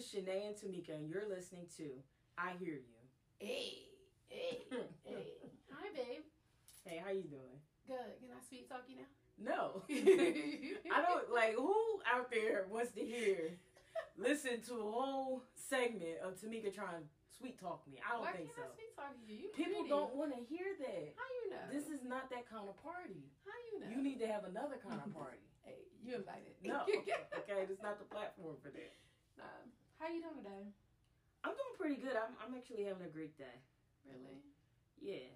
is Shanae and Tamika, and you're listening to I Hear You. Hey, hey, hey. Hi, babe. Hey, how you doing? Good. Can I sweet talk you now? No. I don't like who out there wants to hear listen to a whole segment of Tamika trying to sweet talk me. I don't Why think can't so. I sweet talk you? You People pretty. don't want to hear that. How you know? This is not that kind of party. How you know? You need to have another kind of party. Hey, you invited. No, okay, that's not the platform for that. um, how you doing today? I'm doing pretty good. I'm, I'm actually having a great day. Really? Yeah,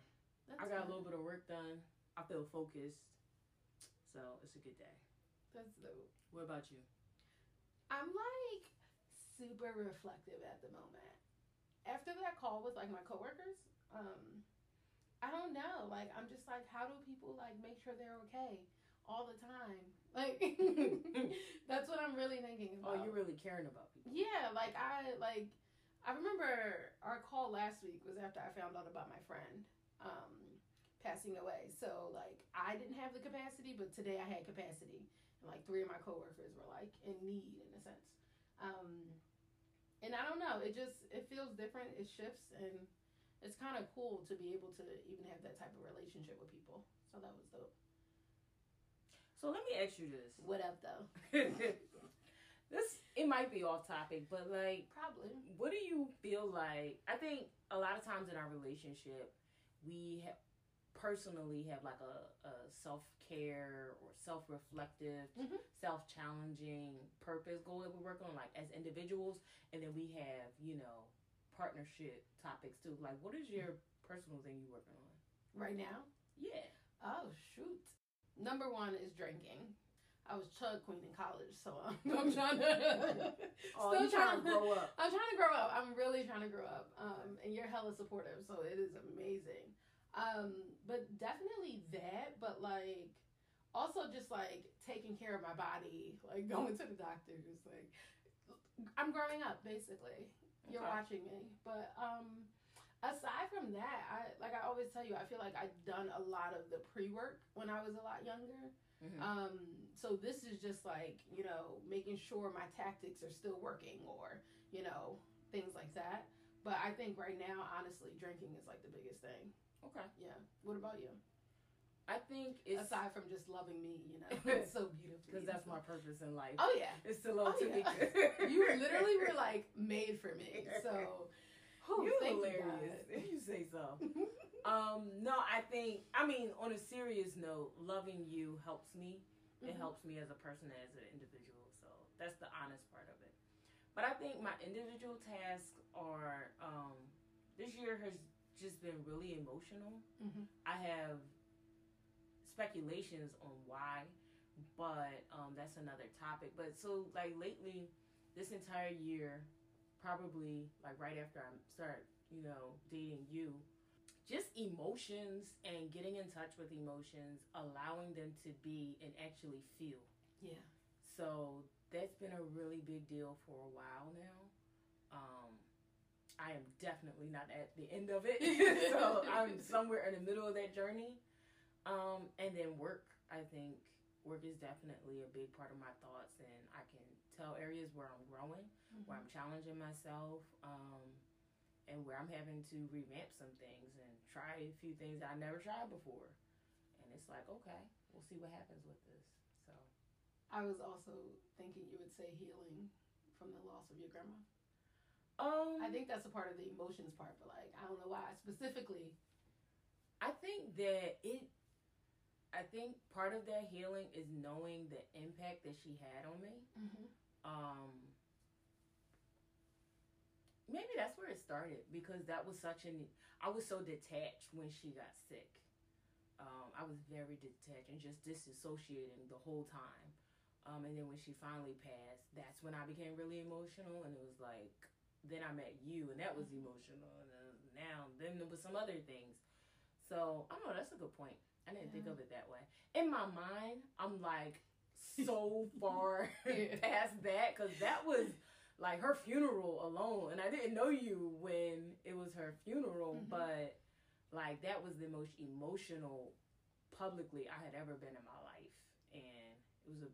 That's I got a little bit of work done. I feel focused, so it's a good day. That's dope. What about you? I'm like super reflective at the moment. After that call with like my coworkers, um, I don't know. Like I'm just like, how do people like make sure they're okay all the time? Like that's what I'm really thinking about. Oh, you're really caring about people. Yeah, like I like I remember our call last week was after I found out about my friend um passing away. So like I didn't have the capacity, but today I had capacity. And like three of my coworkers were like in need in a sense. Um and I don't know, it just it feels different, it shifts and it's kind of cool to be able to even have that type of relationship with people. So that was dope. So let me ask you this. What up though? this it might be off topic, but like, Probably. what do you feel like? I think a lot of times in our relationship, we have personally have like a, a self care or self reflective, Mhm. self challenging purpose goal that we're working on, like as individuals, and then we have you know partnership topics too. Like, what is your personal thing you working on? Right now? Yeah. Oh shoot! Number one is drinking. I was chug queen in college, so I'm, I'm trying to. Oh, still you trying to grow up? I'm trying to grow up. I'm really trying to grow up. Um, and you're hella supportive, so it is amazing. Um, but definitely that. But like, also just like taking care of my body, like going to the doctors. Like, I'm growing up basically. You're Okay. watching me, but um, aside from that, I like I always tell you, I feel like I've done a lot of the pre work when I was a lot younger. Mhm. Um, so this is just like you know making sure my tactics are still working, or you know things like that. But I think right now, honestly, drinking is like the biggest thing. Okay. Yeah. What about you? I think it's Aside from just loving me, you know, it's so beautiful. because that's my purpose in life. Oh yeah. It's to love Oh, yeah. Tamika. you literally were like made for me. So. Whew, you hilarious. You if you say so. Um, no, I think I mean on a serious note, loving you helps me. It Mhm. helps me as a person, as an individual. So that's the honest part of it. But I think my individual tasks are um, this year has just been really emotional. Mhm. I have speculations on why, but um, that's another topic. But so like lately, this entire year, probably like right after I start, you know, dating you, just emotions and getting in touch with emotions, allowing them to be and actually feel. Yeah. So that's been a really big deal for a while now. Um, I am definitely not at the end of it. so I'm somewhere in the middle of that journey. Um, and then work, I think work is definitely a big part of my thoughts and I can tell areas where I'm growing, where I'm challenging myself, um, and where I'm having to revamp some things and try a few things that I never tried before. And it's like, okay, we'll see what happens with this. So I was also thinking you would say healing from the loss of your grandma. um I think that's a part of the emotions part, but like I don't know why specifically. I think that it I think part of that healing is knowing the impact that she had on me. Mm-hmm. Um maybe that's where it started because that was such an I was so detached when she got sick. Um I was very detached and just disassociating the whole time. Um and then when she finally passed, that's when I became really emotional and it was like then I met you and that was emotional and now then there was some other things. So, I don't know, that's a good point. I didn't think of it that way. In my mind, I'm like so far past that because that was like her funeral alone, and I didn't know you when it was her funeral, Mhm. but like that was the most emotional publicly I had ever been in my life, and it was a.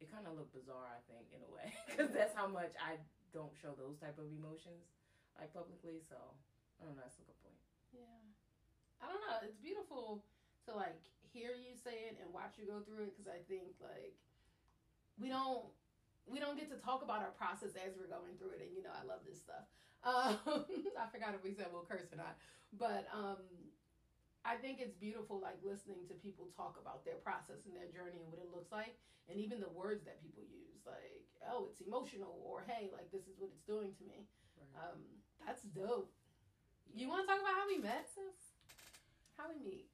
It kind of looked bizarre, I think, in a way, because that's how much I don't show those type of emotions like publicly. So I don't know. That's a good point. Yeah, I don't know. It's beautiful to like hear you say it and watch you go through it because I think like we don't we don't get to talk about our process as we're going through it and you know I love this stuff. Um, I forgot if we said we'll curse or not, but um, I think it's beautiful like listening to people talk about their process and their journey and what it looks like and even the words that people use like oh it's emotional or hey like this is what it's doing to me. Right. Um, that's dope. You want to talk about how we met, sis? How we meet?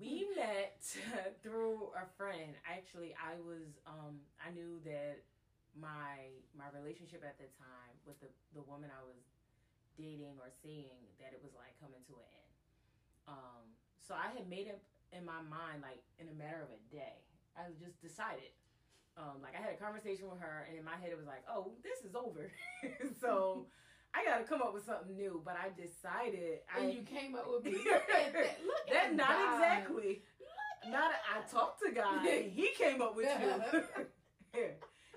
we met through a friend. Actually, I was um I knew that my my relationship at the time with the the woman I was dating or seeing that it was like coming to an end. Um so I had made up in my mind like in a matter of a day. I just decided um like I had a conversation with her and in my head it was like, "Oh, this is over." so I got to come up with something new, but I decided and I you came up with me. Look at that. Look that at not God. exactly. Look Not at I talked to God. He came up with you.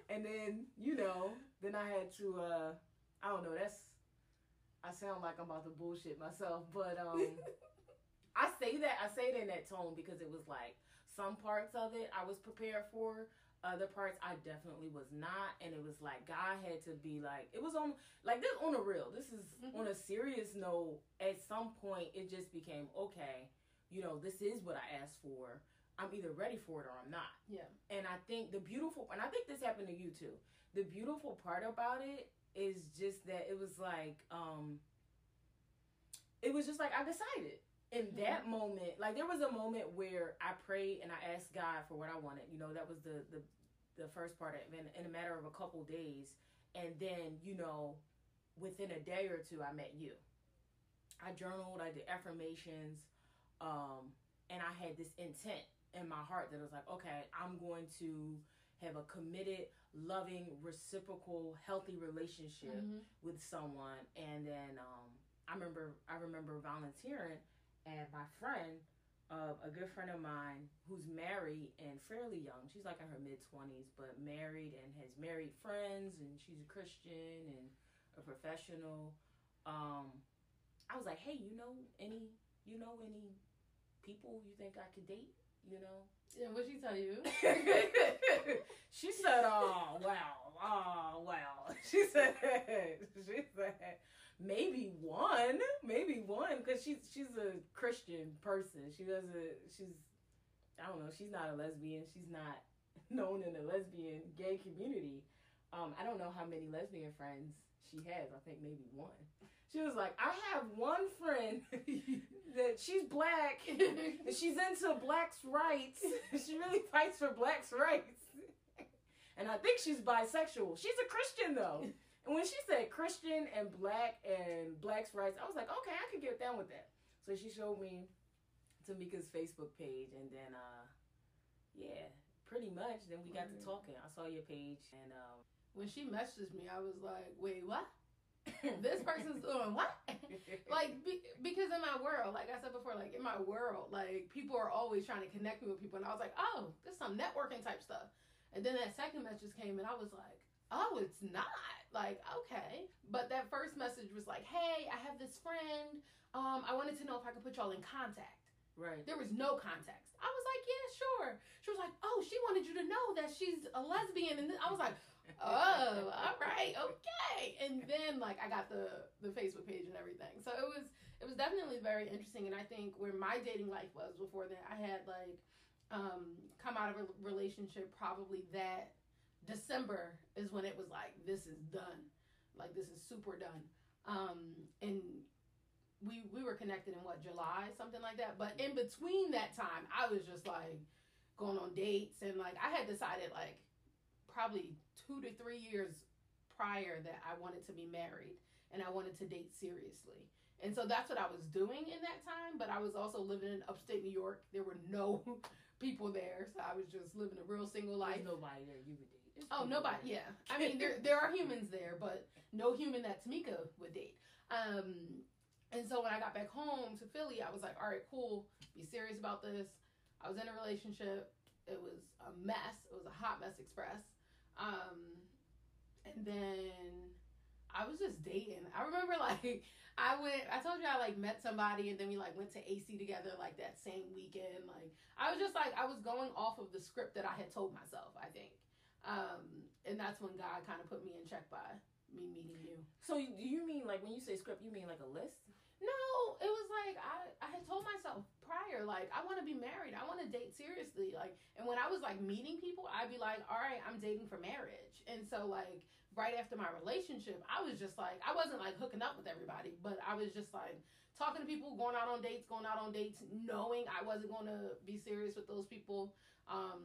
And then you know, then I had to. uh I don't know. That's. I sound like I'm about to bullshit myself, but um, I say that I say it in that tone because it was like some parts of it I was prepared for. Other parts I definitely was not, and it was like God had to be like it was on like this on a real. This is Mhm. on a serious note. At some point, it just became okay. You know, this is what I asked for. I'm either ready for it or I'm not. Yeah. And I think the beautiful, and I think this happened to you too. The beautiful part about it is just that it was like, um, it was just like I decided in Mhm. that moment. Like there was a moment where I prayed and I asked God for what I wanted. You know, that was the the the first part of it. In, in a matter of a couple days, and then you know, within a day or two, I met you. I journaled. I did affirmations, um, and I had this intent in my heart that was like, okay, I'm going to have a committed, loving, reciprocal, healthy relationship Mhm. with someone. And then um, I remember I remember volunteering, and my friend, uh, a good friend of mine who's married and fairly young, she's like in her mid twenties, but married and has married friends, and she's a Christian and a professional. Um, I was like, hey, you know any you know any people you think I could date? You know, Yeah. What she tell you? she said, "Oh well, oh well." She said, "She said maybe one, maybe one, because she's she's a Christian person. She doesn't. She's I don't know. She's not a lesbian. She's not known in the lesbian gay community. Um, I don't know how many lesbian friends she has. I think maybe one. She was like, I have one friend that she's black and she's into blacks' rights. she really fights for blacks' rights. And I think she's bisexual. She's a Christian though. And when she said Christian and black and blacks' rights, I was like, okay, I could get down with that. So she showed me Tamika's Facebook page, and then, uh, yeah, pretty much. Then we got to talking. I saw your page, and um, when she messaged me, I was like, wait, what? this person's doing what? like be, because in my world, like I said before, like in my world, like people are always trying to connect me with people, and I was like, oh, this is some networking type stuff. And then that second message came, and I was like, oh, it's not. Like okay, but that first message was like, hey, I have this friend. Um, I wanted to know if I could put y'all in contact. right. There was no context. I was like, yeah, sure. She was like, oh, she wanted you to know that she's a lesbian, and then I was like, oh, all right, okay. And then like I got the the Facebook page and everything. So it was it was definitely very interesting. And I think where my dating life was before that, I had like um come out of a relationship probably that December is when it was like this is done, like this is super done. Um and we we were connected in what July something like that. But in between that time, I was just like going on dates and like I had decided like probably two to three years prior that I wanted to be married and I wanted to date seriously. And so that's what I was doing in that time, but I was also living in upstate New York. There were no people there, so I was just living a real single life. There's nobody there you would date. There's Oh, nobody. there. Yeah, I mean there there are humans there, but no human that Tamika would date. Um, and so when I got back home to Philly, I was like, all right, cool, be serious about this. I was in a relationship. It was a mess. It was a hot mess express. Um, and then I was just dating. I remember like I went. I told you I like met somebody, and then we like went to AC together like that same weekend. Like I was just like I was going off of the script that I had told myself. I think, um, and that's when God kind of put me in check by me meeting you. So do you mean like when you say script, you mean like a list? No, it was like I I had told myself prior like I want to be married. I want to date seriously. Like, and when I was like meeting people, I'd be like, all right, I'm dating for marriage. And so like right after my relationship, I was just like, I wasn't like hooking up with everybody, but I was just like talking to people, going out on dates, going out on dates, knowing I wasn't going to be serious with those people. Um,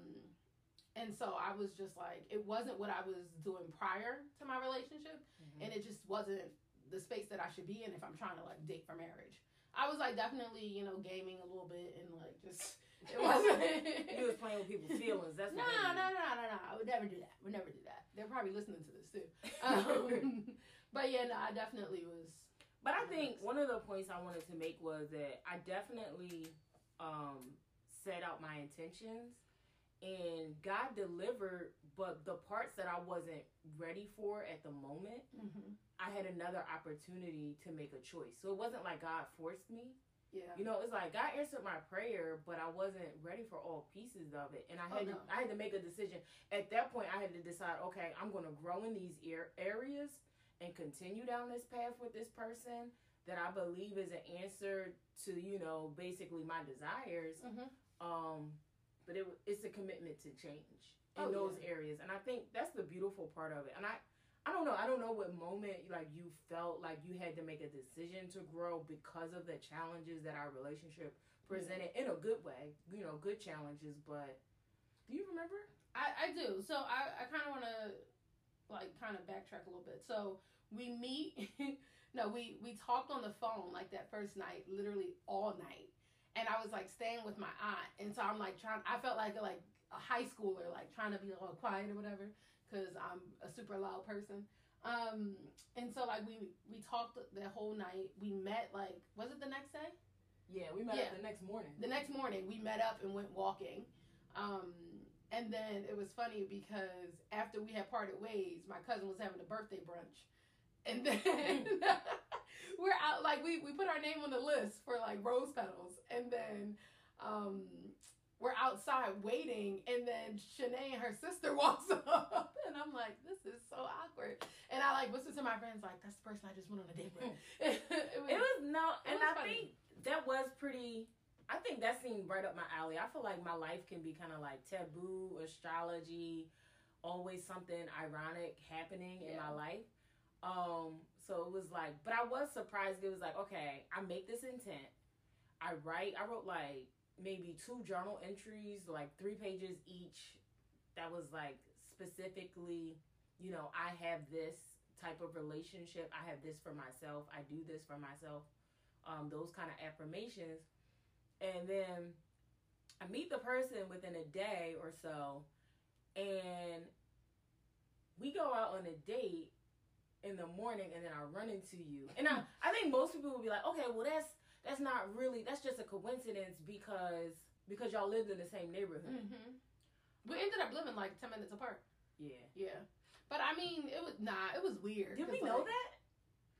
and so I was just like, it wasn't what I was doing prior to my relationship, mm-hmm. and it just wasn't the space that I should be in if I'm trying to like date for marriage. I was like definitely, you know, gaming a little bit and like just it wasn't. you was playing with people's feelings. That's no, no, no, no, no, no. I would never do that. Would never do that. They're probably listening to this too. Um, but yeah, no, I definitely was. But I think one of the points I wanted to make was that I definitely um, set out my intentions, and God delivered. But the parts that I wasn't ready for at the moment, mm-hmm. I had another opportunity to make a choice. So it wasn't like God forced me. Yeah. You know, it's like God answered my prayer, but I wasn't ready for all pieces of it, and I had oh, no. to, I had to make a decision. At that point, I had to decide, okay, I'm going to grow in these areas and continue down this path with this person that I believe is an answer to you know basically my desires. Mm-hmm. Um, but it, it's a commitment to change in oh, those yeah. areas, and I think that's the beautiful part of it. And I I don't know. I don't know what moment like you felt like you had to make a decision to grow because of the challenges that our relationship presented in a good way. You know, good challenges. But do you remember? I I do. So I I kind of want to like kind of backtrack a little bit. So we meet. no, we we talked on the phone like that first night, literally all night. And I was like staying with my aunt, and so I'm like trying. I felt like like a high schooler, like trying to be a little quiet or whatever because I'm a super loud person. Um, and so like we we talked the whole night. We met like was it the next day? Yeah, we met yeah. up the next morning. The next morning we met up and went walking. Um, and then it was funny because after we had parted ways, my cousin was having a birthday brunch. And then we're out like we, we put our name on the list for like rose petals. And then um we're outside waiting, and then Shanae and her sister walks up, and I'm like, this is so awkward. And I like whisper to my friends, like, that's the person I just went on a date with. it, was, it was no, and was I funny. think that was pretty. I think that seemed right up my alley. I feel like my life can be kind of like taboo, astrology, always something ironic happening yeah. in my life. Um, so it was like, but I was surprised. It was like, okay, I make this intent. I write. I wrote like maybe two journal entries, like three pages each. That was like specifically, you know, I have this type of relationship. I have this for myself. I do this for myself. Um, those kind of affirmations. And then I meet the person within a day or so, and we go out on a date in the morning, and then I run into you. And I, I think most people would be like, okay, well, that's that's not really that's just a coincidence because because y'all lived in the same neighborhood. Mm-hmm. We ended up living like ten minutes apart. Yeah, yeah. But I mean, it was nah, it was weird. Did we know like, that?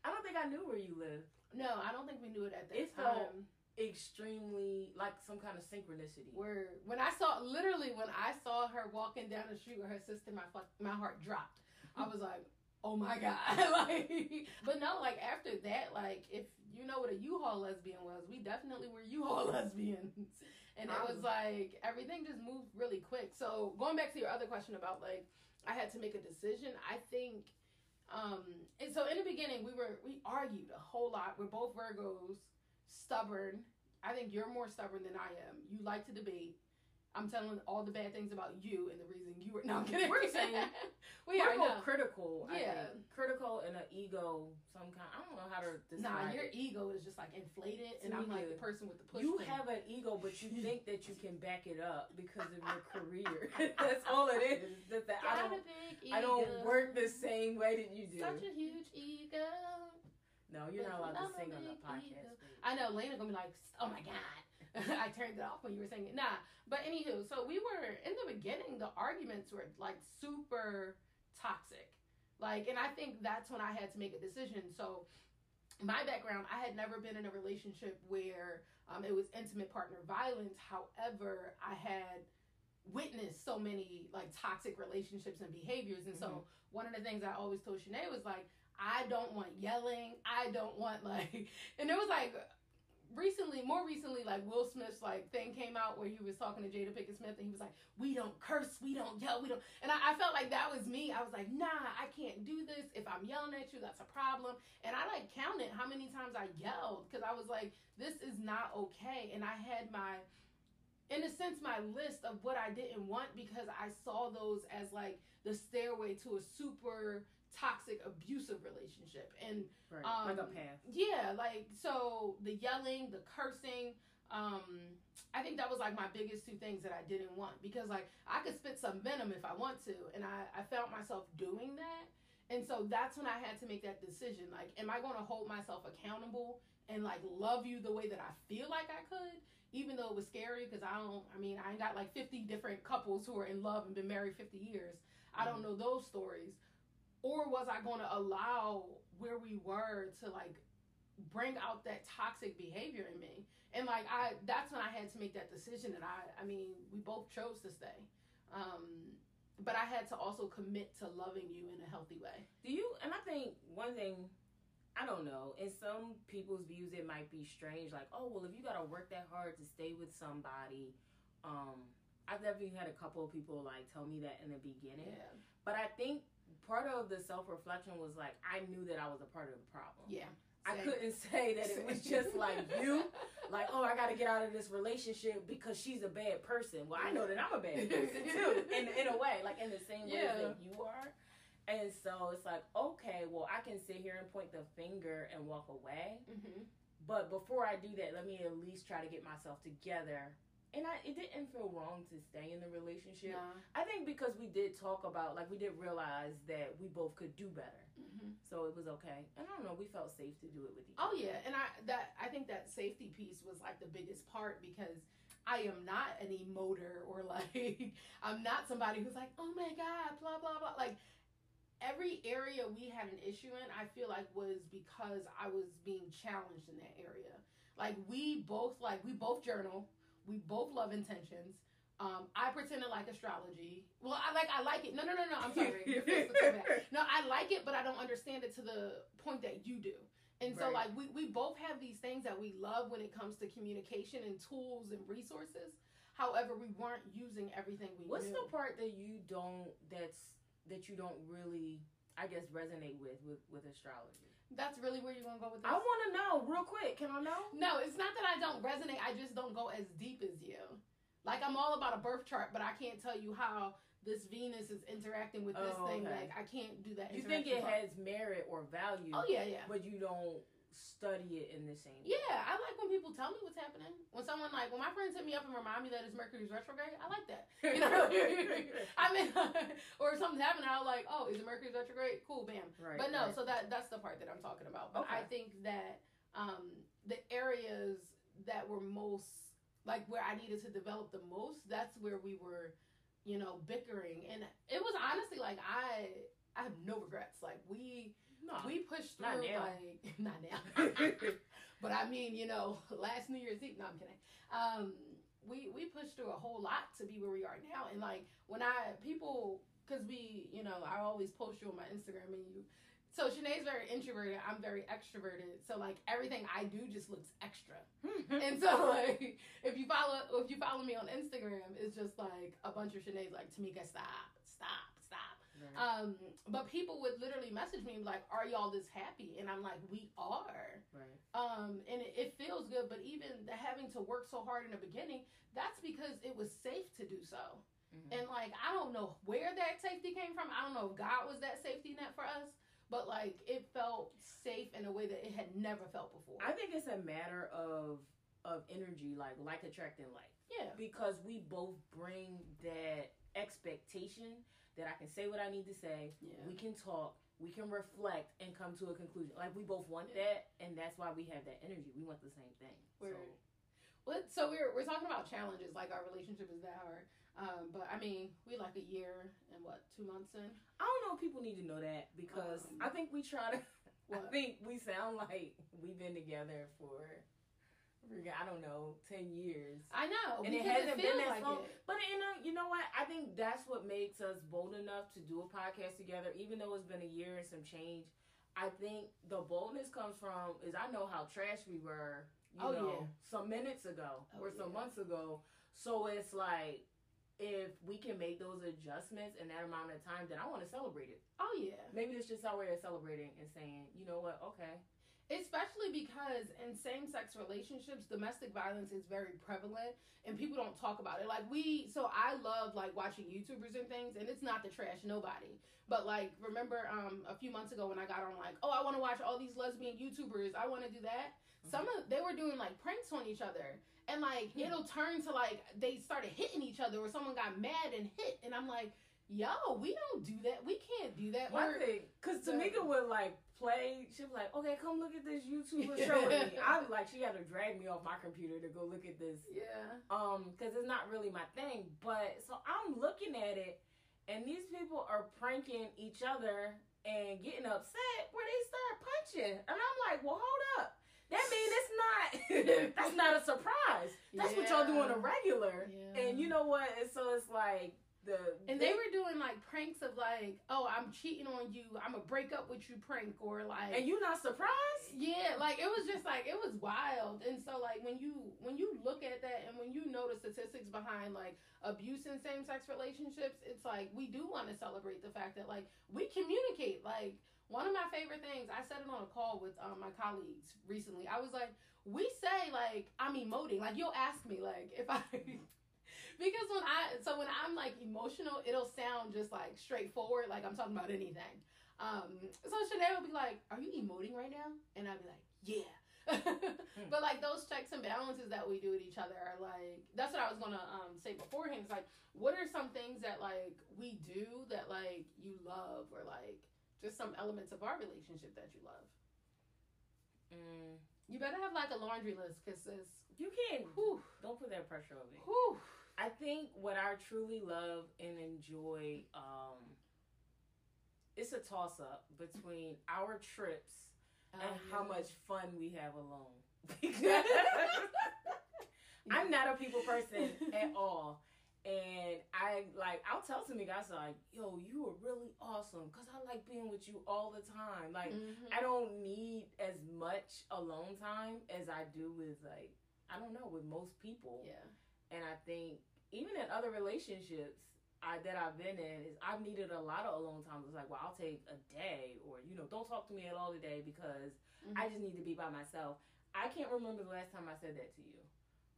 I don't think I knew where you lived. No, I don't think we knew it at that it time. Extremely like some kind of synchronicity. Where when I saw literally when I saw her walking down the street with her sister, my my heart dropped. I was like, oh my god, like. But no, like after that, like if you know what a U-Haul lesbian was. We definitely were U-Haul lesbians. And it was like everything just moved really quick. So going back to your other question about like I had to make a decision, I think um and so in the beginning we were we argued a whole lot. We're both Virgos, stubborn. I think you're more stubborn than I am. You like to debate. I'm telling all the bad things about you and the reason you were. No, I'm kidding. We're saying we are critical. Yeah, critical and an ego. Some kind. I don't know how to describe. Nah, your ego is just like inflated, and I'm like the person with the push. You thing. have an ego, but you think that you can back it up because of your career. That's all it is. That, that I don't. I don't work the same way that you do. Such a huge ego. No, you're not allowed to sing on the podcast. I know Lena gonna be like, oh my god. I turned it off when you were saying it. Nah, but anywho, so we were in the beginning. The arguments were like super toxic. Like, and I think that's when I had to make a decision. So, my background, I had never been in a relationship where um, it was intimate partner violence. However, I had witnessed so many like toxic relationships and behaviors. And so, Mhm. one of the things I always told Shanae was like, I don't want yelling. I don't want like, and it was like recently, more recently, like Will Smith's like thing came out where he was talking to Jada Pinkett Smith and he was like, "We don't curse, we don't yell, we don't." And I, I felt like that was me. I was like, "Nah, I can't do this. If I'm yelling at you, that's a problem." And I like counted how many times I yelled because I was like, "This is not okay." And I had my in a sense my list of what I didn't want because I saw those as like the stairway to a super toxic abusive relationship and Right. Um, like a path. yeah, like so the yelling, the cursing, um, I think that was like my biggest two things that I didn't want because like I could spit some venom if I want to, and I, I felt myself doing that. And so that's when I had to make that decision. Like, am I gonna hold myself accountable and like love you the way that I feel like I could? Even though it was scary because I don't I mean, I ain't got like fifty different couples who are in love and been married fifty years. I don't know those stories. Or was I gonna allow where we were to like bring out that toxic behavior in me and like i that's when i had to make that decision and i i mean we both chose to stay um but i had to also commit to loving you in a healthy way Do you? And I think one thing, I don't know. In some people's views, it might be strange. Like, oh, well, if you gotta work that hard to stay with somebody, um, I've definitely had a couple of people like tell me that in the beginning. yeah But I think part of the self reflection was like I knew that I was a part of the problem. yeah I couldn't say that it was just like you, like, oh, I got to get out of this relationship because she's a bad person. Well, I know that I'm a bad person too, in in a way, like in the same way Yeah. that you are. And so it's like, okay, well, I can sit here and point the finger and walk away, mm-hmm. but before I do that, let me at least try to get myself together. And I, it didn't feel wrong to stay in the relationship. Nah. I think because we did talk about, like, we did realize that we both could do better. Mm-hmm. So it was okay. And I don't know, we felt safe to do it with each Oh other. yeah, and I that I think that safety piece was like the biggest part because I am not an emoter or like I'm not somebody who's like, oh my god, blah blah blah. Like every area we had an issue in, I feel like was because I was being challenged in that area. Like we both like we both journal, we both love intentions. Um, I pretended like astrology. Well, I like I like it. No, no, no, no. I'm sorry. Your face looks so bad. No, I like it, but I don't understand it to the point that you do. And so, Right. like, we, we both have these things that we love when it comes to communication and tools and resources. However, we weren't using everything we What's knew. the part that you don't that's that you don't really I guess resonate with with, with astrology? That's really where you're gonna go with this. I want to know real quick. Can I know? no, it's not that I don't resonate. I just don't go as deep as you. Like I'm all about a birth chart, but I can't tell you how this Venus is interacting with this Oh, thing. okay. Like I can't do that. You think it part. has merit or value, Oh yeah, yeah. but you don't study it in the same. way. Yeah, I like when people tell me what's happening. When someone like when my friends hit me up and remind me that it's Mercury's retrograde, I like that. You know, I mean, or if something's happening, I'll like, oh, is it Mercury's retrograde? Cool, bam. right. But no, right. so that that's the part that I'm talking about. But I think that um, the areas that were most like where I needed to develop the most, that's where we were, you know, bickering, and it was honestly like I I have no regrets. Like we no. we pushed Not through now. like not now. but I mean, you know, last New Year's Eve. No, I'm kidding. Um, we we pushed through a whole lot to be where we are now, and like when I people, because we, you know, I always post you on my Instagram, and you. So Shanae's very introverted. I'm very extroverted. So like everything I do just looks extra. And so like if you follow if you follow me on Instagram, it's just like a bunch of Shanae's like Tamika, stop, stop, Um, but people would literally message me like, "Are y'all this happy?" And I'm like, "We are." right. Um, and it, it feels good, but even the having to work so hard in the beginning, that's because it was safe to do so. Mhm. And like, I don't know where that safety came from. I don't know if God was that safety net for us, but like, it felt safe in a way that it had never felt before. I think it's a matter of of energy, like like attracting like. yeah, because we both bring that expectation that I can say what I need to say, yeah. we can talk, we can reflect and come to a conclusion. Like we both want Yeah. that, and that's why we have that energy. We want the same thing. Word. Well, so we're we're talking about challenges, like our relationship is that hard. Um, but I mean, we like a year and what two months in. I don't know if people need to know that because Um, I think we try to. I think we sound like we've been together for. I don't know, ten years. I know, And it hasn't been feels that like long. it. But you know, you know what? I think that's what makes us bold enough to do a podcast together, even though it's been a year and some change. I think the boldness comes from is I know how trash we were, you Oh, know, yeah. some minutes ago Oh, or some yeah. months ago. So it's like if we can make those adjustments in that amount of time, then I want to celebrate it. Oh yeah. Maybe it's just our way of celebrating and saying, you know what, okay, Especially because in same sex relationships, domestic violence is very prevalent and people don't talk about it. Like we so I love like watching YouTubers and things and it's not to trash nobody. But like remember um a few months ago when I got on like, oh I wanna watch all these lesbian YouTubers, I wanna do that. Some of they were doing like pranks on each other. And like Hmm. it'll turn to like they started hitting each other or someone got mad and hit and I'm like, yo, we don't do that. We can't do that. One thing, because Tamika would like play, she was like, okay, come look at this YouTuber showing me. I'm like, she had to drag me off my computer to go look at this. Yeah. Um, because it's not really my thing. But so I'm looking at it, and these people are pranking each other and getting upset where they start punching. And I'm like, well, hold up. That means it's not, that's not a surprise. That's what y'all do on a regular. Yeah. And you know what? And so it's like, the And they were doing like pranks of like, oh, I'm cheating on you. I'm gonna break up with you, prank, or like, and you not surprised? yeah, like it was just like it was wild. And so like when you when you look at that and when you know the statistics behind like abuse in same sex relationships, it's like we do want to celebrate the fact that like we communicate. Like one of my favorite things, I said it on a call with um, my colleagues recently. I was like, we say like I'm emoting. Like you'll ask me like if I. Because when I so when I'm like emotional, it'll sound just like straightforward, like I'm talking about anything. Um, so Shanae will be like, "Are you emoting right now?" And I'd be like, "Yeah." but like those checks and balances that we do with each other are like that's what I was gonna um, say beforehand. It's like, what are some things that like we do that like you love, or like just some elements of our relationship that you love? Mm, You better have like a laundry list, cause this, you can't. whew, Don't put that pressure on me. whew. I think what I truly love and enjoy, um, it's a toss up between our trips and Oh, how much fun we have alone. I'm not a people person at all. And I like I'll tell some guys like, yo, you are really awesome because I like being with you all the time. Like Mhm. I don't need as much alone time as I do with like I don't know with most people. yeah. And I think even in other relationships I, that I've been in is I've needed a lot of alone time. It's like, well, I'll take a day or, you know, don't talk to me at all today because Mhm. I just need to be by myself. I can't remember the last time I said that to you.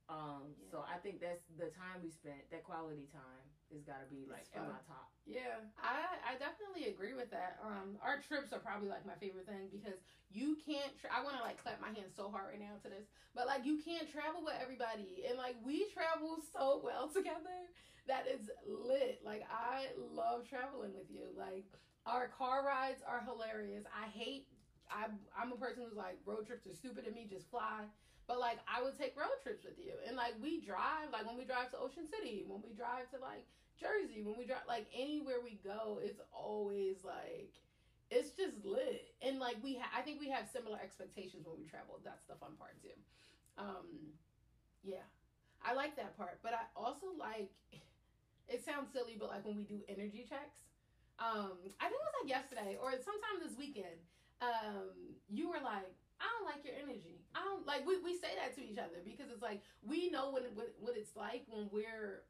Um, so I think that's the time we spent, that quality time has got to be like at my top. Yeah, I I definitely agree with that. Um, our trips are probably like my favorite thing because you can't. Tra- I want to like clap my hands so hard right now to this, but like you can't travel with everybody, and like we travel so well together that it's lit. Like I love traveling with you. Like our car rides are hilarious. I hate. I I'm a person who's like road trips are stupid to me. Just fly. But like I would take road trips with you, and like we drive, like when we drive to Ocean City, when we drive to like Jersey, when we drive, like anywhere we go, it's always like it's just lit, and like we, I think we have similar expectations when we travel. That's the fun part too. Um, yeah, I like that part, but I also like. It sounds silly, but like when we do energy checks, um, I think it was like yesterday or sometime this weekend. Um, you were like, I don't like your energy. I don't like we, we say that to each other because it's like we know what, what what it's like when we're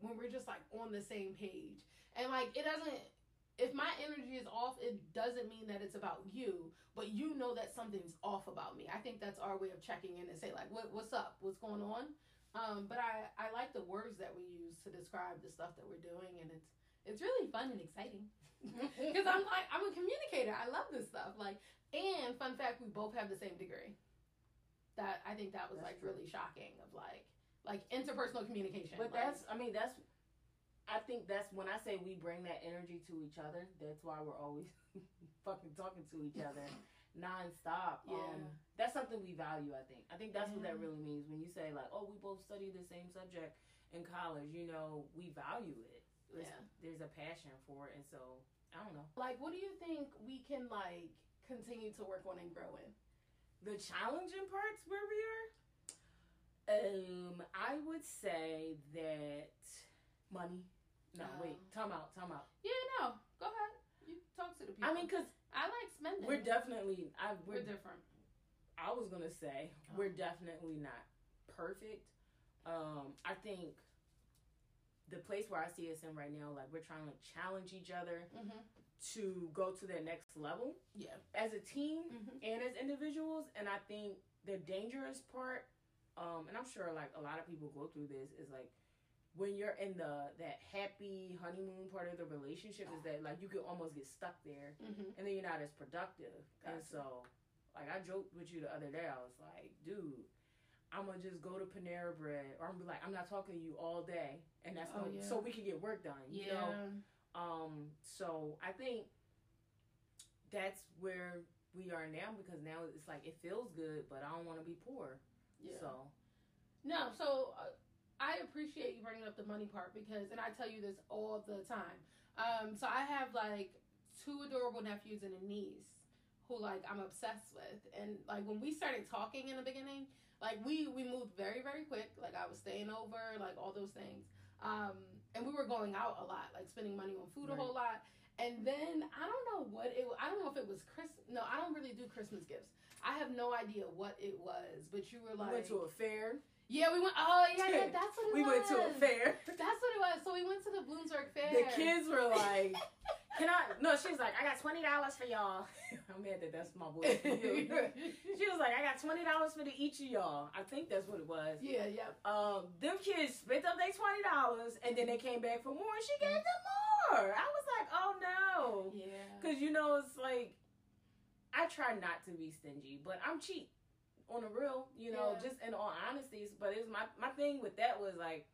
when we're just like on the same page. And like it doesn't if my energy is off, it doesn't mean that it's about you, but you know that something's off about me. I think that's our way of checking in and say like what what's up? What's going on? Um, but I I like the words that we use to describe the stuff that we're doing and it's it's really fun and exciting. Because I'm like I'm a communicator. I love this stuff. Like and fun fact, we both have the same degree. That I think that was That's like true. really shocking of like like interpersonal communication. But like- that's, I mean, that's, I think that's when I say we bring that energy to each other. That's why we're always fucking talking to each other nonstop. Yeah. Um, that's something we value. I think. I think that's what that really means when you say like, oh, we both study the same subject in college, you know, we value it. It's- Yeah. There's a passion for it, and so I don't know. Like, what do you think we can like continue to work on and grow in? The challenging parts where we are, um, I would say that money. No, Oh. wait, time out, time out. Yeah, no, go ahead. You talk to the people. I mean, cause I like spending. we're definitely, I we're we're, different. I was gonna say Oh. we're definitely not perfect. Um, I think the place where I see us in right now, like we're trying to challenge each other Mm-hmm. to go to the next level Yeah. as a team Mm-hmm. and as individuals. And I think the dangerous part, um, I'm sure like a lot of people go through this, is like when you're in the that happy honeymoon part of the relationship, is that like you can almost get stuck there, Mm-hmm. and then you're not as productive. And so, like I joked with you the other day, I was like, dude. I'm gonna just go to Panera Bread, or I'm gonna be like, I'm not talking to you all day, and that's Oh, gonna, yeah. so we can get work done. You Yeah. know, um, so I think that's where we are now because now it's like it feels good, but I don't want to be poor. Yeah. So No, so uh, I appreciate you bringing up the money part because, and I tell you this all the time. Um, so I have like two adorable nephews and a niece who like I'm obsessed with, and like when we started talking in the beginning, like we we moved very very quick. Like I was staying over, like all those things, um, and we were going out a lot, like spending money on food a whole lot. And then I don't know what it. I don't know if it was Christmas. No, I don't really do Christmas gifts. I have no idea what it was, but you were we like, went to a fair. Yeah, we went. Oh, yeah, yeah, that's what it We was. went to a fair. That's what it was. So we went to the Bloomsburg Fair. The kids were like, "Can I?" No, she's like, "I got twenty dollars for y'all." I'm mad that that's my boy. she was like, "I got twenty dollars for the each of y'all." I think that's what it was. yeah, yeah. Um, them kids spent up their twenty dollars, and then they came back for more, and she gave them more. I was like, "Oh no." Yeah. Cause you know it's like I try not to be stingy, but I'm cheap on the real, you know, Yeah. just in all honesty. But it's my my thing with that was like,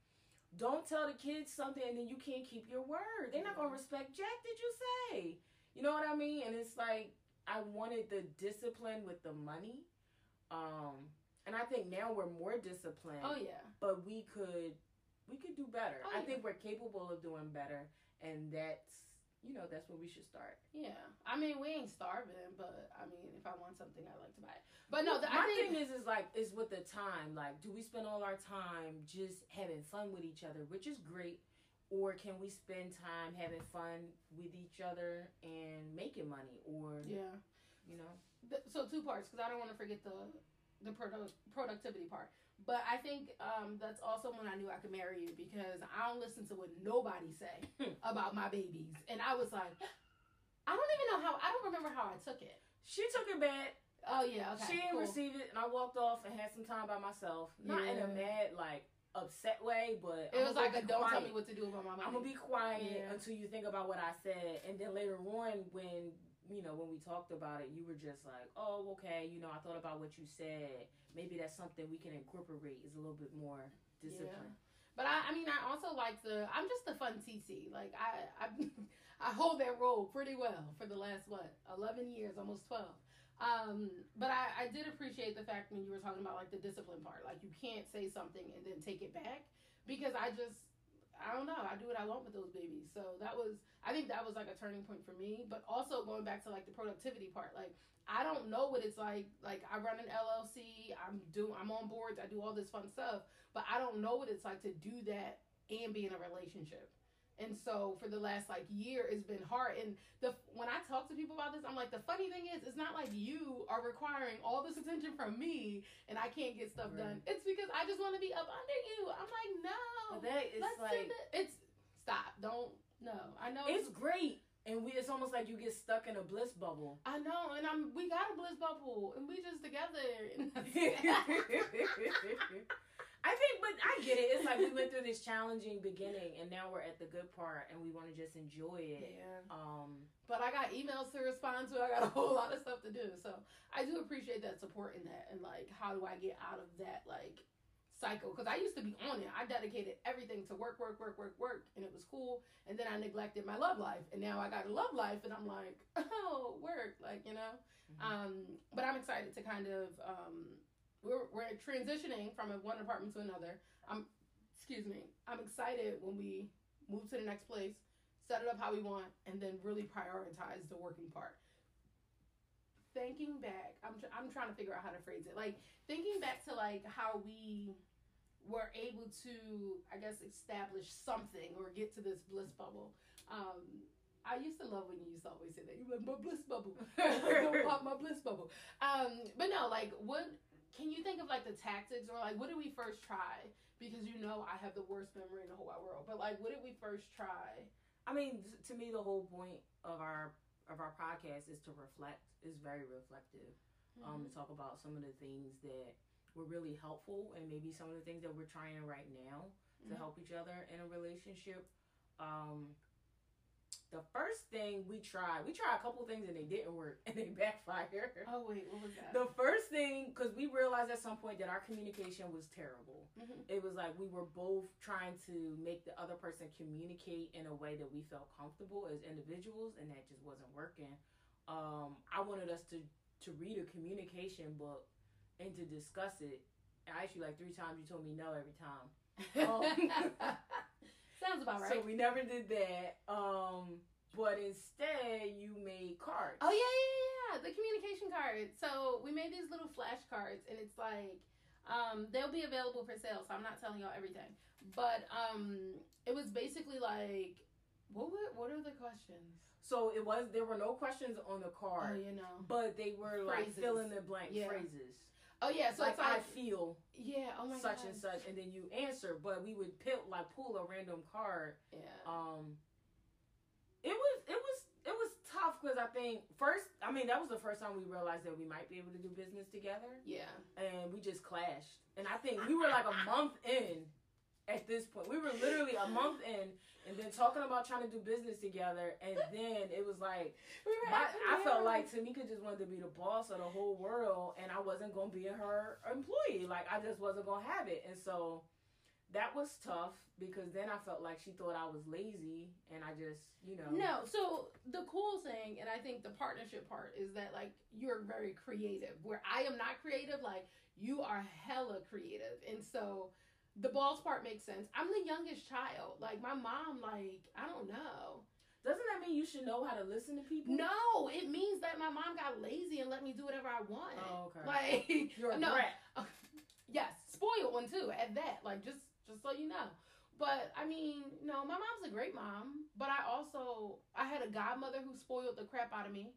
don't tell the kids something and then you can't keep your word. They're not gonna respect Jack. Did you say? You know what I mean? And it's like I wanted the discipline with the money, um, and I think now we're more disciplined. Oh yeah. But we could we could do better. Oh, I yeah. think we're capable of doing better, and that's you know that's where we should start. Yeah. I mean, we ain't starving, but I mean, if I want something, I like to buy it. But no, the, my I think thing is, is like, is with the time. Like, do we spend all our time just having fun with each other, which is great, or can we spend time having fun with each other and making money, or yeah. you know, Th- so two parts because I don't want to forget the the produ- productivity part. But I think um, that's also when I knew I could marry you because I don't listen to what nobody say Hmm. about my babies, and I was like, I don't even know how. I don't remember how I took it. she took it bad. Oh yeah, okay. she didn't cool. receive it, and I walked off and had some time by myself. Not in a mad, like upset way, but It was like a don't tell me what to do about my money. I'm gonna be quiet Yeah. until you think about what I said, and then later on, when you know when we talked about it, you were just like, "Oh, okay, you know, I thought about what you said. Maybe that's something we can incorporate. Is a little bit more discipline." But I, I mean, I also like the. I'm just a fun TC. Like I, I, I hold that role pretty well for the last what, 11 years, almost 12. Um, but I, I did appreciate the fact when you were talking about like the discipline part. Like you can't say something and then take it back because I just, I don't know. I do what I want with those babies. So that was, I think that was like a turning point for me. But also going back to like the productivity part, like. I don't know what it's like. Like I run an LLC. I'm do I'm on boards. I do all this fun stuff but I don't know what it's like to do that and be in a relationship. And so for the last like year, it's been hard. And the when I talk to people about this, I'm like, the funny thing is, it's not like you are requiring all this attention from me, and I can't get stuff Right. done. It's because I just want to be up under you. I'm like, no, But that is let's do like this. It's stop. Don't no. I know it's great, and we it's almost like you get stuck in a bliss bubble. I know, and I'm we got a bliss bubble, and we just together. I think, but I get it. It's like we went through this challenging beginning, and now we're at the good part, and we want to just enjoy it. yeah. Um, But I got emails to respond to. I got a whole lot of stuff to do. So I do appreciate that support in that. And like, how do I get out of that like cycle? Because I used to be on it. I dedicated everything to work, work, work, work, work, and it was cool. And then I neglected my love life, and now I got a love life, and I'm like, oh, work, like you know. Mhm. Um, but I'm excited to kind of um, we're we're transitioning from one apartment to another. I'm excuse me, I'm excited when we move to the next place, set it up how we want, and then really prioritize the working part. Thinking back, I'm tr- I'm trying to figure out how to phrase it. Like thinking back to like how we were able to, I guess, establish something or get to this bliss bubble. Um, I used to love when you used to always say that. You like my bliss bubble. Don't pop my bliss bubble. Um, but no, like what can you think of like the tactics or like what did we first try? Because you know I have the worst memory in the whole wide world. But like what did we first try? I mean, to me, the whole point of our of our podcast is to reflect. Is very reflective. Mm-hmm. Um, to talk about some of the things that were really helpful, and maybe some of the things that we're trying right now to Mhm. help each other in a relationship. Um, the first thing we tried, we tried a couple things and they didn't work and they backfired. Oh wait, what was that? The first thing, because we realized at some point that our communication was terrible. Mhm. It was like we were both trying to make the other person communicate in a way that we felt comfortable as individuals, and that just wasn't working. Um, I wanted us to to read a communication book and to discuss it. I asked you like three times. You told me no every time. Sounds about right. So we never did that. Um, but instead, you made cards. Oh yeah, yeah, yeah, yeah. The communication cards. So we made these little flashcards, and it's like um, they'll be available for sale. So I'm not telling y'all everything, but um, it was basically like, what were what are the questions? So it was there were no questions on the card. Oh, you know. But they were like Phrases. fill in the blank Yeah. phrases. Oh yeah, so like, it's like I feel yeah. Oh my such god. and such, and then you answer. But we would pill like pull a random card. Yeah. Um, it was it was it was tough because I think first, I mean that was the first time we realized that we might be able to do business together, yeah. and we just clashed. And I think we were like a month in at this point. We were literally a month in, and then talking about trying to do business together, and then it was like. We My, I felt like Tamika just wanted to be the boss of the whole world, and I wasn't gonna be her employee. Like I just wasn't gonna have it, and so that was tough because then I felt like she thought I was lazy, and I just, you know, No, so the cool thing, and I think the partnership part is that like you're very creative. Where I am not creative, like you are hella creative, and so the balls part makes sense. I'm the youngest child. Like my mom, like I don't know. Doesn't that mean you should know how to listen to people? No, it means that my mom got lazy and let me do whatever I want. Oh, okay. Like You're a no, brat. yes, spoiled one too. At that, like just just so you know. But I mean, no, my mom's a great mom. But I also I had a godmother who spoiled the crap out of me.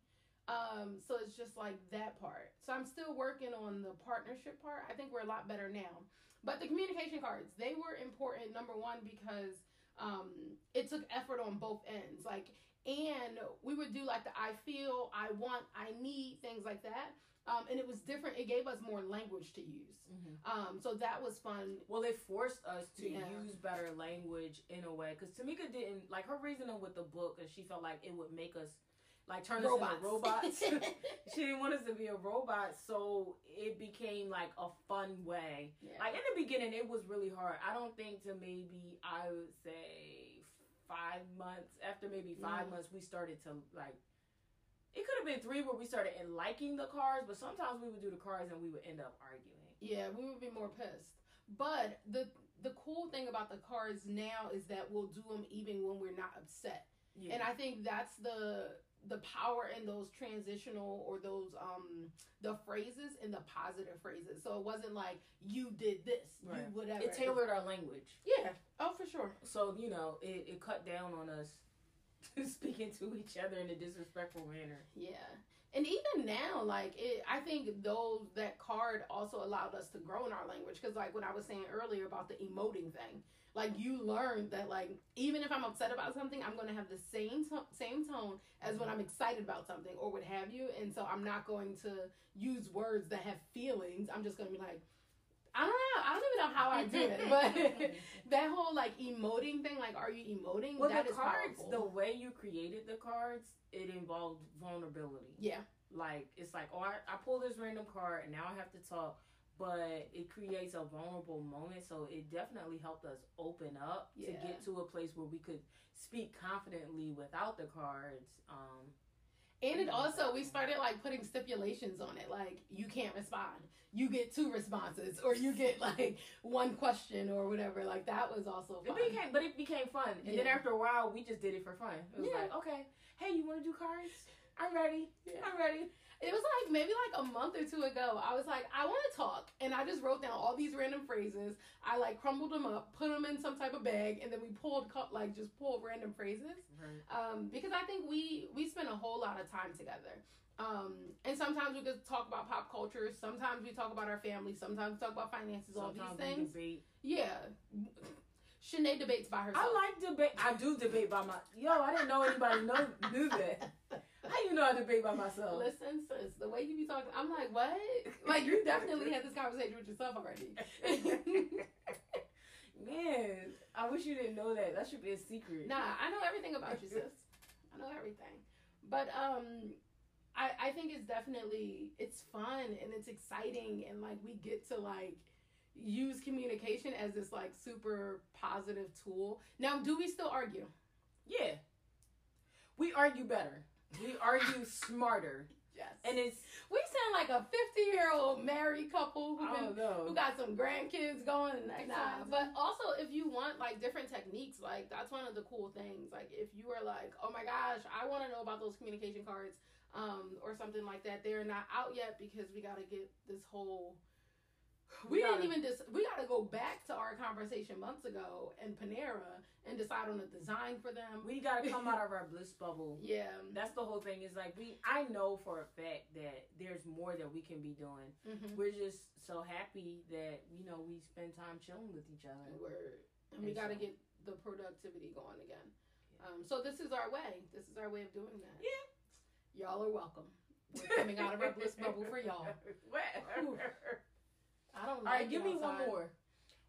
Um, so it's just like that part. So I'm still working on the partnership part. I think we're a lot better now. But the communication cards, they were important. Number one because um, it took effort on both ends. Like, and we would do like the I feel, I want, I need things like that. Um, and it was different. It gave us more language to use. Mhm. Um, so that was fun. Well, it forced us to Yeah. use better language in a way because Tamika didn't like her reasoning with the book, and she felt like it would make us like turn us into robots. she didn't want us to be a robot, so it became like a fun way. yeah. Like in the beginning, it was really hard. I don't think to maybe I would say five months after maybe five Yeah. months we started to like. It could have been three where we started in liking the cars, but sometimes we would do the cars and we would end up arguing. Yeah, we would be more pissed. But the the cool thing about the cards now is that we'll do them even when we're not upset. Yeah. And I think that's the the power in those transitional or those um the phrases and the positive phrases. So it wasn't like you did this, Right. you whatever. it tailored our language. Yeah. Oh, for sure. So, you know, it, it cut down on us speaking to each other in a disrespectful manner. Yeah. And even now, like it, I think those that card also allowed us to grow in our language because, like what I was saying earlier about the emoting thing, like you learned that like even if I'm upset about something, I'm going to have the same to- same tone as when I'm excited about something or what have you, and so I'm not going to use words that have feelings. I'm just going to be like, I don't know, I don't even know how I do it, but that whole like emoting thing, like are you emoting? well, That the is cards, powerful. the way you created the cards, it involved vulnerability. yeah, Like, it's like, oh, I, I pull this random card and now I have to talk. But it creates a vulnerable moment, so it definitely helped us open up to get to a place where we could speak confidently without the cards. Um, And it also we started like putting stipulations on it, like you can't respond. You get two responses, or you get like one question or whatever. Like that was also It became, but it became fun, and then after a while, we just did it for fun. It was Yeah. like, okay, hey, you want to do cards? I'm ready. Yeah. I'm ready. It was like maybe like a month or two ago. I was like, I want to talk, and I just wrote down all these random phrases. I like crumbled them up, put them in some type of bag, and then we pulled like just pulled random phrases. Um, because I think we we spend a whole lot of time together. Um, and sometimes we could talk about pop culture. Sometimes we talk about our family. Sometimes we talk about finances. all Sometimes these we things. debate. Yeah. Shanae debates by herself. I like debate. I do debate by my. Yo, I didn't know anybody know, knew that. How you know I debate by myself? Listen, sis, the way you be talking, I'm like, what? Like, you definitely had this conversation with yourself already. Man, I wish you didn't know that. That should be a secret. nah, I know everything about you, sis. I know everything. But um, I I think it's definitely it's fun and it's exciting and like we get to like use communication as this like super positive tool. Now, do we still argue? Yeah. We argue better. We argue smarter. Yes. And it's we sound like a 50 year old married couple who been who got some grandkids going and nah. But also if you want like different techniques, like that's one of the cool things. Like if you are like, oh my gosh, I want to know about those communication cards, um, or something like that. They're not out yet because we got to get this whole. We, We didn't even just. we got to go back to our conversation months ago and Panera and decide on a design for them. we gotta come out of our bliss bubble. Yeah. That's the whole thing. Is like we. I know for a fact that there's more that we can be doing. Mm-hmm. We're just so happy that you know we spend time chilling with each other. Word. And we And got to get the productivity going again. Yeah. Um, so this is our way. This is our way of doing that. Yeah. Y'all are welcome. We're coming out of our bliss bubble for y'all. Whatever. I don't. All right, like give it me one more.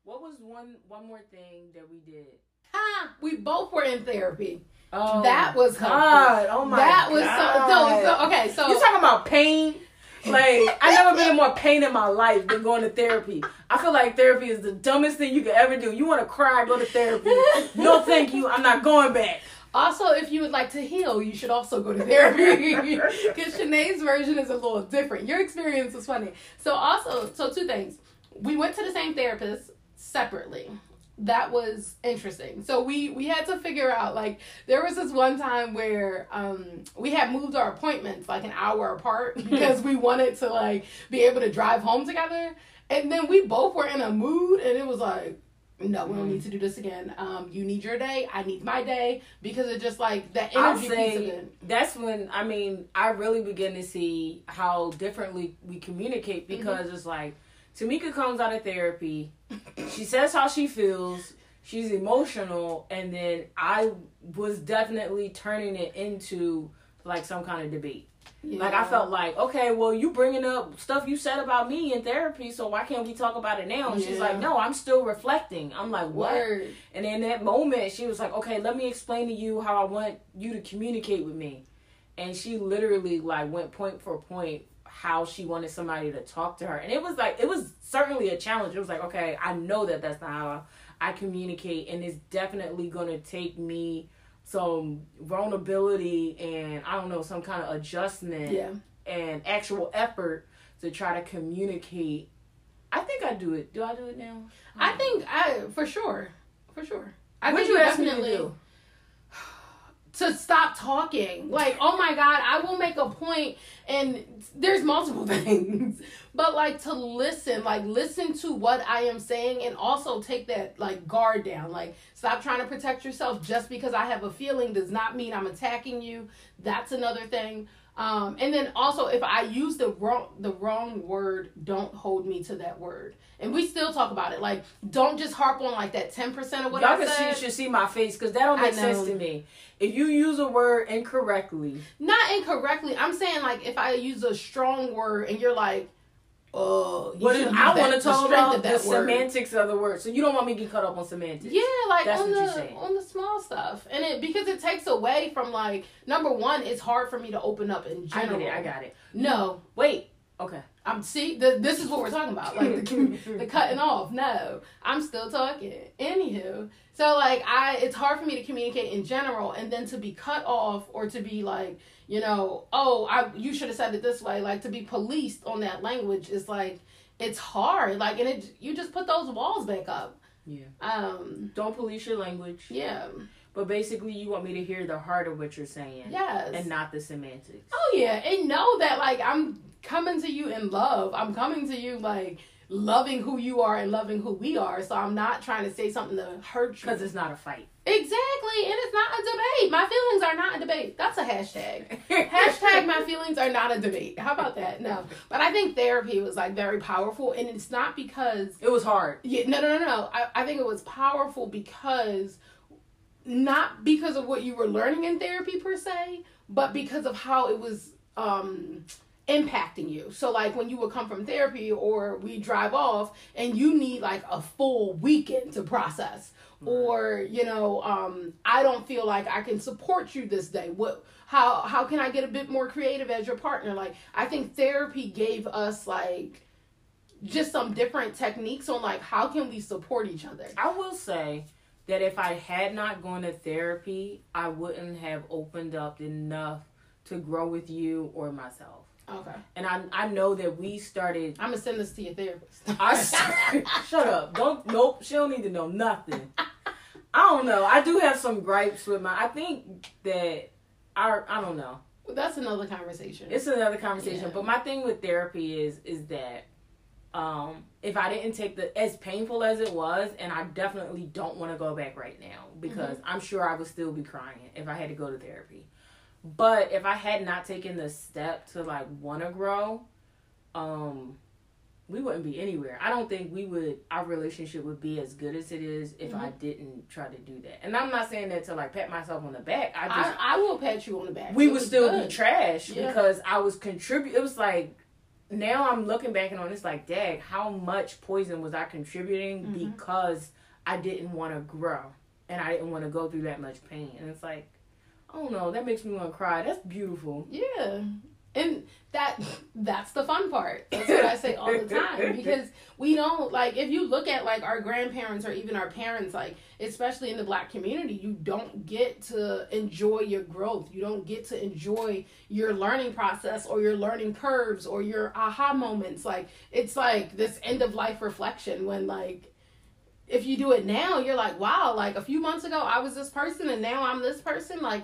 What was one one more thing that we did? Ha! We both were in therapy. Oh, That was helpful. Oh my god. that was God. so, so. So okay. So You talking about pain? Like I never been in more pain in my life than going to therapy. I feel like therapy is the dumbest thing you could ever do. You want to cry, go to therapy. no, thank you. I'm not going back. Also, if you would like to heal, you should also go to therapy because Shanae's version is a little different. Your experience was funny. So, also, so two things. We went to the same therapist separately. That was interesting. So we we had to figure out like there was this one time where um we had moved our appointments like an hour apart because we wanted to like be able to drive home together. And then we both were in a mood and it was like no, we don't need to do this again. Um, you need your day. I need my day because it's just like that I'll energy piece of it. that's when I mean I really begin to see how differently we communicate because it's like Tamika comes out of therapy, she says how she feels, she's emotional, and then I was definitely turning it into like some kind of debate. Like I felt like, okay, well, you bringing up stuff you said about me in therapy, so why can't we talk about it now? And she's like, no, I'm still reflecting. I'm like, what? word. And in that moment, she was like, okay, let me explain to you how I want you to communicate with me. And she literally like went point for point how she wanted somebody to talk to her. And it was like, it was certainly a challenge. It was like, okay, I know that that's not how I communicate. And it's definitely going to take me some vulnerability and I don't know, some kind of adjustment Yeah. and actual effort to try to communicate. I think I do it. Do I do it now? I think I for sure, for sure. I What'd think you you ask me to definitely do? To stop talking. Like, oh my god, I will make a point, and there's multiple things, but like to listen, like listen to what I am saying, and also take that like guard down. Like, stop trying to protect yourself just because I have a feeling does not mean I'm attacking you. That's another thing. Um, and then also, if I use the wrong the wrong word, don't hold me to that word. And we still talk about it. Like, don't just harp on like that ten percent of what Y'all I can said. see, should see my face because that don't make sense to me. If you use a word incorrectly, Not incorrectly. I'm saying like if I use a strong word and you're like, oh, you but should I want to talk about the word. semantics of the word. So you don't want me to get caught up on semantics. Yeah, like That's on what the on the small stuff, and it because it takes away from like number one, it's hard for me to open up in I general. get it. I got it. No, Wait. Okay. I'm see the, this is what we're talking about, like the, the cutting off. No, I'm still talking. Anywho, so like I, it's hard for me to communicate in general, and then to be cut off or to be like, you know, oh, I you should have said it this way. Like to be policed on that language is like it's hard. Like and it you just put those walls back up. Yeah. Um. Don't police your language. Yeah. But basically, you want me to hear the heart of what you're saying. Yes. And not the semantics. Oh yeah, and know that like I'm coming to you in love. I'm coming to you like loving who you are and loving who we are. So I'm not trying to say something to hurt you. Because it's not a fight. Exactly, and it's not a debate. My feelings are not a debate. That's a hashtag. hashtag my feelings are not a debate. How about that? No, but I think therapy was like very powerful, and it's not because it was hard. Yeah, no, no, no, no. I, I think it was powerful because not because of what you were learning in therapy per se, but because of how it was um impacting you. So like when you would come from therapy or we drive off and you need like a full weekend to process or you know um I don't feel like I can support you this day. What how how can I get a bit more creative as your partner? Like I think therapy gave us like just some different techniques on like how can we support each other. I will say that if I had not gone to therapy, I wouldn't have opened up enough to grow with you or myself. Okay. And I I know that we started. I'm gonna send this to your therapist. I shut up. Don't nope. She don't need to know nothing. I don't know. I do have some gripes with my. I think that I I don't know. Well, that's another conversation. It's another conversation. Yeah. But my thing with therapy is is that um if I didn't take the as painful as it was, and I definitely don't want to go back right now because Mm-hmm. I'm sure I would still be crying if I had to go to therapy. But if I had not taken the step to like want to grow, um, we wouldn't be anywhere. I don't think we would. Our relationship would be as good as it is if I Mhm. didn't try to do that. And I'm not saying that to like pat myself on the back. I I, just I will pat you on the back. we It would still good. be trash Yeah. because I was contribute. It was like now I'm looking back and on it's like, dag, how much poison was I contributing Mhm. because I didn't want to grow and I didn't want to go through that much pain. And it's like, I don't know, that makes me want to cry. That's beautiful. Yeah. And that that's the fun part. That's what I say all the time because we don't like if you look at like our grandparents or even our parents like especially in the black community you don't get to enjoy your growth. You don't get to enjoy your learning process or your learning curves or your aha moments. Like it's like this end of life reflection when like if you do it now, you're like, wow, like a few months ago I was this person and now I'm this person. Like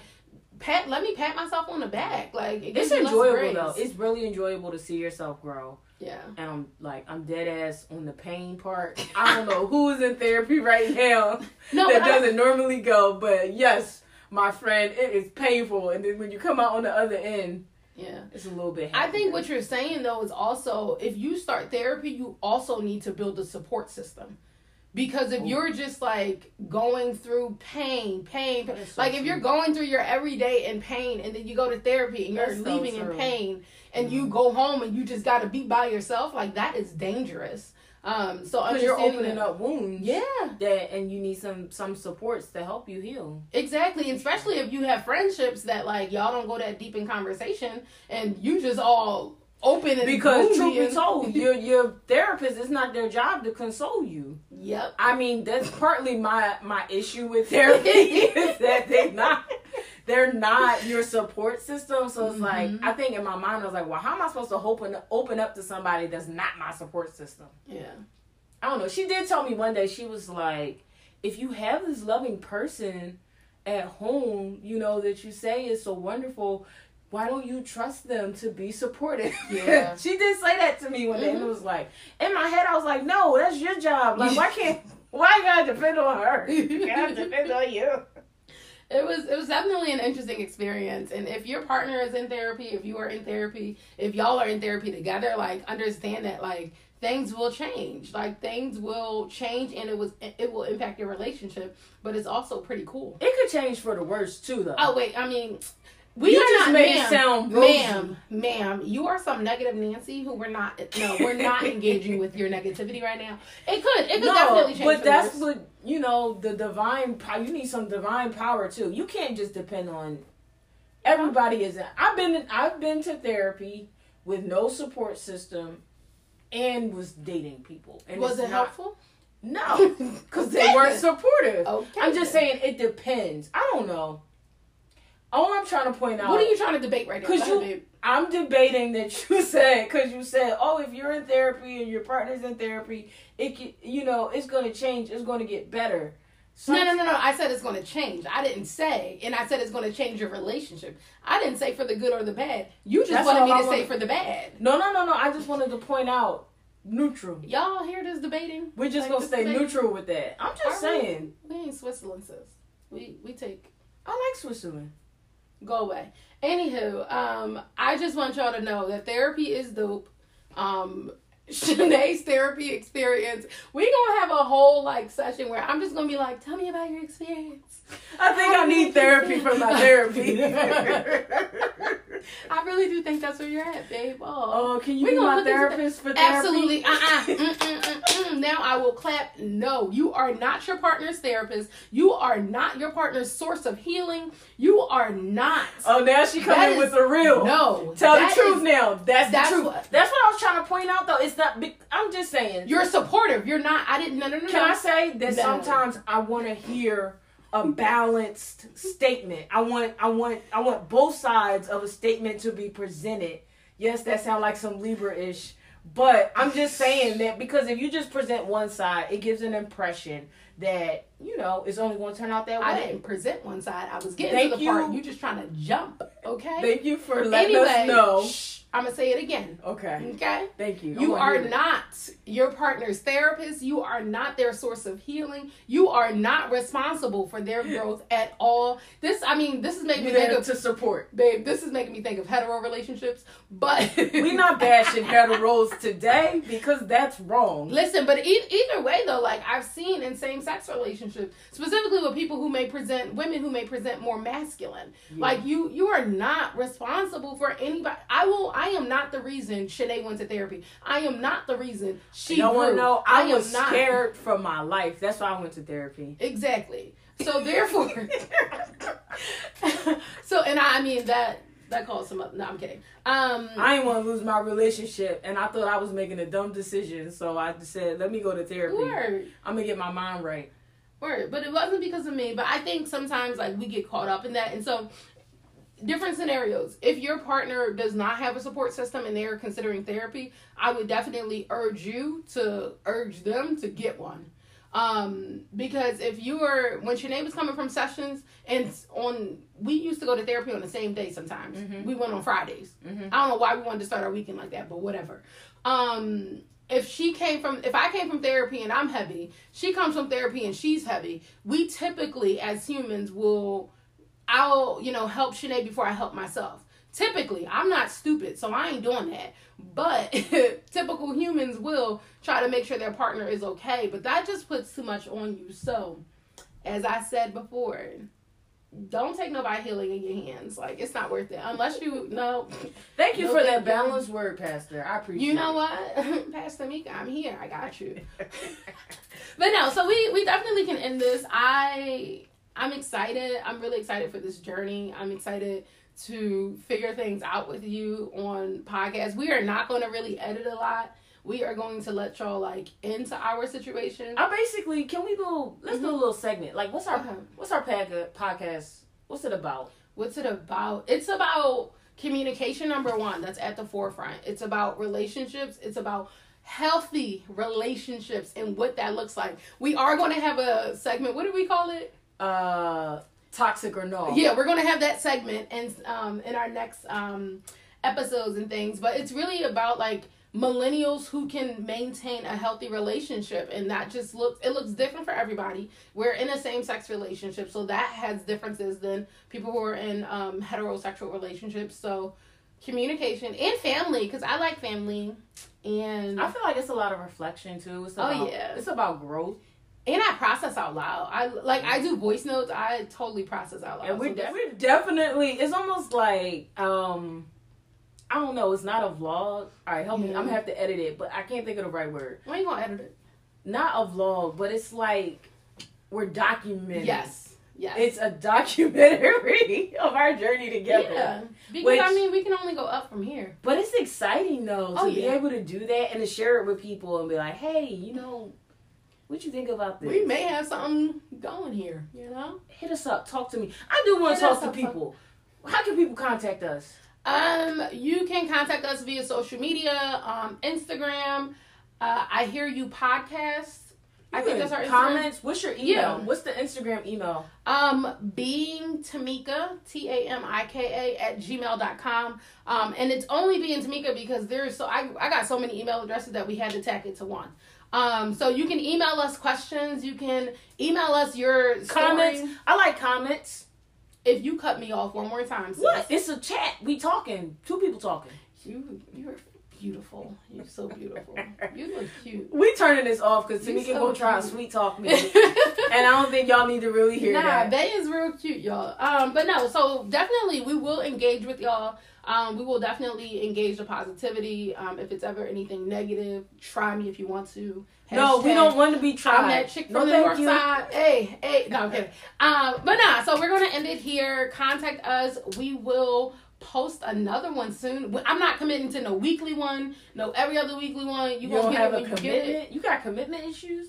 pat let me pat myself on the back. Like it It's gives you less enjoyable though. It's really enjoyable to see yourself grow. yeah. And I'm like, I'm dead ass on the pain part. I don't know who is in therapy right now No, that doesn't normally go, but yes, my friend, it is painful. And then when you come out on the other end, yeah. it's a little bit. I think what you're saying though is also if you start therapy, you also need to build a support system. Because if Ooh. you're just like going through pain, pain, so like if you're going through your everyday in pain and then you go to therapy and you're so leaving in pain and you Mhm. go home and you just got to be by yourself, like that is dangerous. Um, so because you're opening up wounds. Yeah, That and you need some some supports to help you heal. Exactly, especially if you have friendships that like y'all don't go that deep in conversation and you just all open Because truth be told, your your therapist it's not their job to console you. Yep. I mean, that's partly my my issue with therapy is that they're not they're not your support system. So it's like Mhm. I think in my mind I was like, well, how am I supposed to open open up to somebody that's not my support system? Yeah. I don't know. She did tell me one day she was like, if you have this loving person at home, you know that you say is so wonderful. Why don't you trust them to be supportive? Yeah. she did say that to me one day, and it was like in my head. I was like, no, that's your job. Like, why can't? Why you gotta depend on her? You gotta depend on you. It was it was definitely an interesting experience. And if your partner is in therapy, if you are in therapy, if y'all are in therapy together, like understand that like things will change. Like things will change and it was it will impact your relationship, but it's also pretty cool. It could change for the worse too, though. Oh wait, I mean we you just not made it sound rosy. ma'am, ma'am, you are some negative Nancy who we're not no, we're not engaging with your negativity right now. It could it could no, definitely change. but that's worse. what you know. The divine power. You need some divine power too. You can't just depend on. Everybody is. I've been. I've been to therapy with no support system and was dating people. And was it not- helpful? No, because they weren't supportive. Okay. I'm just saying it depends. I don't know. All I'm trying to point out. What are you trying to debate right now? 'Cause Go you-. I'm debating that you said because you said, oh, if you're in therapy and your partner's in therapy, it can, you know it's going to change. It's going to get better. No, no, no, no. I said it's going to change. I didn't say, and I said it's going to change your relationship. I didn't say for the good or the bad. You just That's wanted me I to say for the bad. No, no, no, no. I just wanted to point out neutral. Y'all hear this debating? We're just Like gonna stay debate? neutral with that. I'm just Are we? saying. We ain't Switzerland, sis. We we take I like Switzerland. Go away. Anywho, um, I just want y'all to know that therapy is dope. Um, Shanae's therapy experience. We gonna have a whole like session where I'm just gonna be like, tell me about your experience. I think I need therapy for my therapy. I really do think that's where you're at, babe. Oh. oh, can you We be my therapist for therapy? Absolutely. Uh-uh. Now I will clap. No, you are not your partner's therapist. You are not your partner's source of healing. You are not. Oh, now she coming with the real. No. Tell the truth is- now. That's, that's the truth. what- That's what I was trying to point out, though. It's not. I'm just saying. You're supportive. You're not. I didn't. No, no, no. Can no. I say that No. sometimes I want to hear a balanced statement. I want I want I want both sides of a statement to be presented. Yes, that sounds like some Libra-ish, but I'm just saying that because if you just present one side, it gives an impression that, you know, it's only going to turn out that way. I didn't present one side. I was getting Thank to the part. you. You just trying to jump. Okay. Thank you for letting anyway, us know. shh, I'm gonna say it again. Okay. Okay. Thank you. You are not your partner's therapist. You are not their source of healing. You are not responsible for their growth at all. This, I mean, this is making me You're think of, to support. babe. This is making me think of hetero relationships. But we're not bashing heteros today because that's wrong. Listen, but e- either way, though, like I've seen in same-sex relationships, specifically with people who may present women who may present more masculine. Like you, you are not responsible for anybody. I will. I am not the reason Shanae went to therapy. I am not the reason she. you don't want to grew. know. I, I am was not. scared for my life. That's why I went to therapy. Exactly. So therefore, so and I, I mean that that caused some. No, I'm kidding. Um, I didn't want to lose my relationship, and I thought I was making a dumb decision, so I just said, "Let me go to therapy. word. I'm gonna get my mind right." Word, but it wasn't because of me. But I think sometimes like we get caught up in that, and so different scenarios. If your partner does not have a support system and they are considering therapy, I would definitely urge you to urge them to get one. Um, because if you were when Shanae was coming from sessions and on we used to go to therapy on the same day sometimes. Mhm. We went on Fridays. Mm-hmm. I don't know why we wanted to start our weekend like that, but whatever. Um, if she came from, if I came from therapy and I'm heavy, she comes from therapy and she's heavy. We typically, as humans, will, I'll, you know, help Shanae before I help myself. Typically, I'm not stupid, so I ain't doing that. But typical humans will try to make sure their partner is okay, but that just puts too much on you. So, as I said before, don't take nobody healing in your hands. Like it's not worth it unless you know. Thank you No, for that balanced word, Pastor. I appreciate. You know what, Pastor Mika, I'm here. I got you. But no, so we we definitely can end this. I I'm excited. I'm really excited for this journey. I'm excited to figure things out with you on podcast. We are not going to really edit a lot. We are going to let y'all like into our situation. I basically can we do? Let's do a mm-hmm. little segment. Like, what's our Okay. what's our podcast? What's it about? What's it about? It's about communication, number one, that's at the forefront. It's about relationships. It's about healthy relationships and what that looks like. We are going to have a segment. What do we call it? Uh, toxic or no? Yeah, we're going to have that segment and um, in our next um, episodes and things. But it's really about like millennials who can maintain a healthy relationship and that just looks it looks different for everybody we're in a same-sex relationship so that has differences than people who are in um, heterosexual relationships so communication and family because i like family and I feel like it's a lot of reflection too. It's Oh, yeah. It's about growth, and i process out loud i like i do voice notes i totally process out loud and we're, that's- we're definitely. It's almost like um, I don't know. It's not a vlog. All right, help me. I'm gonna have to edit it, but I can't think of the right word. when you gonna edit it Not a vlog, but it's like we're documenting. yes yes It's a documentary of our journey together. yeah because Which- i mean we can only go up from here But it's exciting though to Oh, be yeah. able to do that and to share it with people and be like, hey, you know, what you think about this? We may have something going here, you know? hit us up, talk to me. I do want to talk to up, people. How can people contact us? Um, you can contact us via social media, um, Instagram. Uh, I hear you podcast. I think that's our Instagram. comments. What's your email? Yeah. What's the Instagram email? Um, being Tamika, T A M I K A, at gmail.com. Um, and it's only being Tamika because there's so I, I got so many email addresses that we had to tack it to one. Um, so you can email us questions. You can email us your story. Comments. I like comments. If you cut me off one more time, sis. What? It's a chat. We talking. Two people talking. You you're beautiful. You're so beautiful. You look cute. We turning this off because Tamika so gonna try and sweet talk me, and I don't think y'all need to really hear nah, that. Bay is real cute, y'all. Um, but no, so definitely we will engage with y'all. Um, we will definitely engage the positivity. Um, if it's ever anything negative, try me if you want to. No, we don't want to be I'm that chick no, from the thank north you. side. Hey, hey, no, I'm kidding. Um, but nah, so we're gonna end it here. Contact us. We will post another one soon. I'm not committing to no weekly one, no every other weekly one. You, don't have a you commitment. You got commitment issues.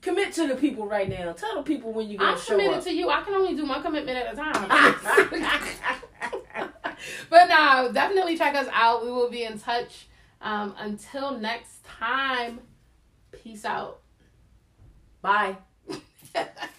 Commit to the people right now. Tell the people when you gonna I'm show committed up. to you. I can only do one commitment at a time. but now definitely check us out. We will be in touch. Um, until next time, peace out. Bye.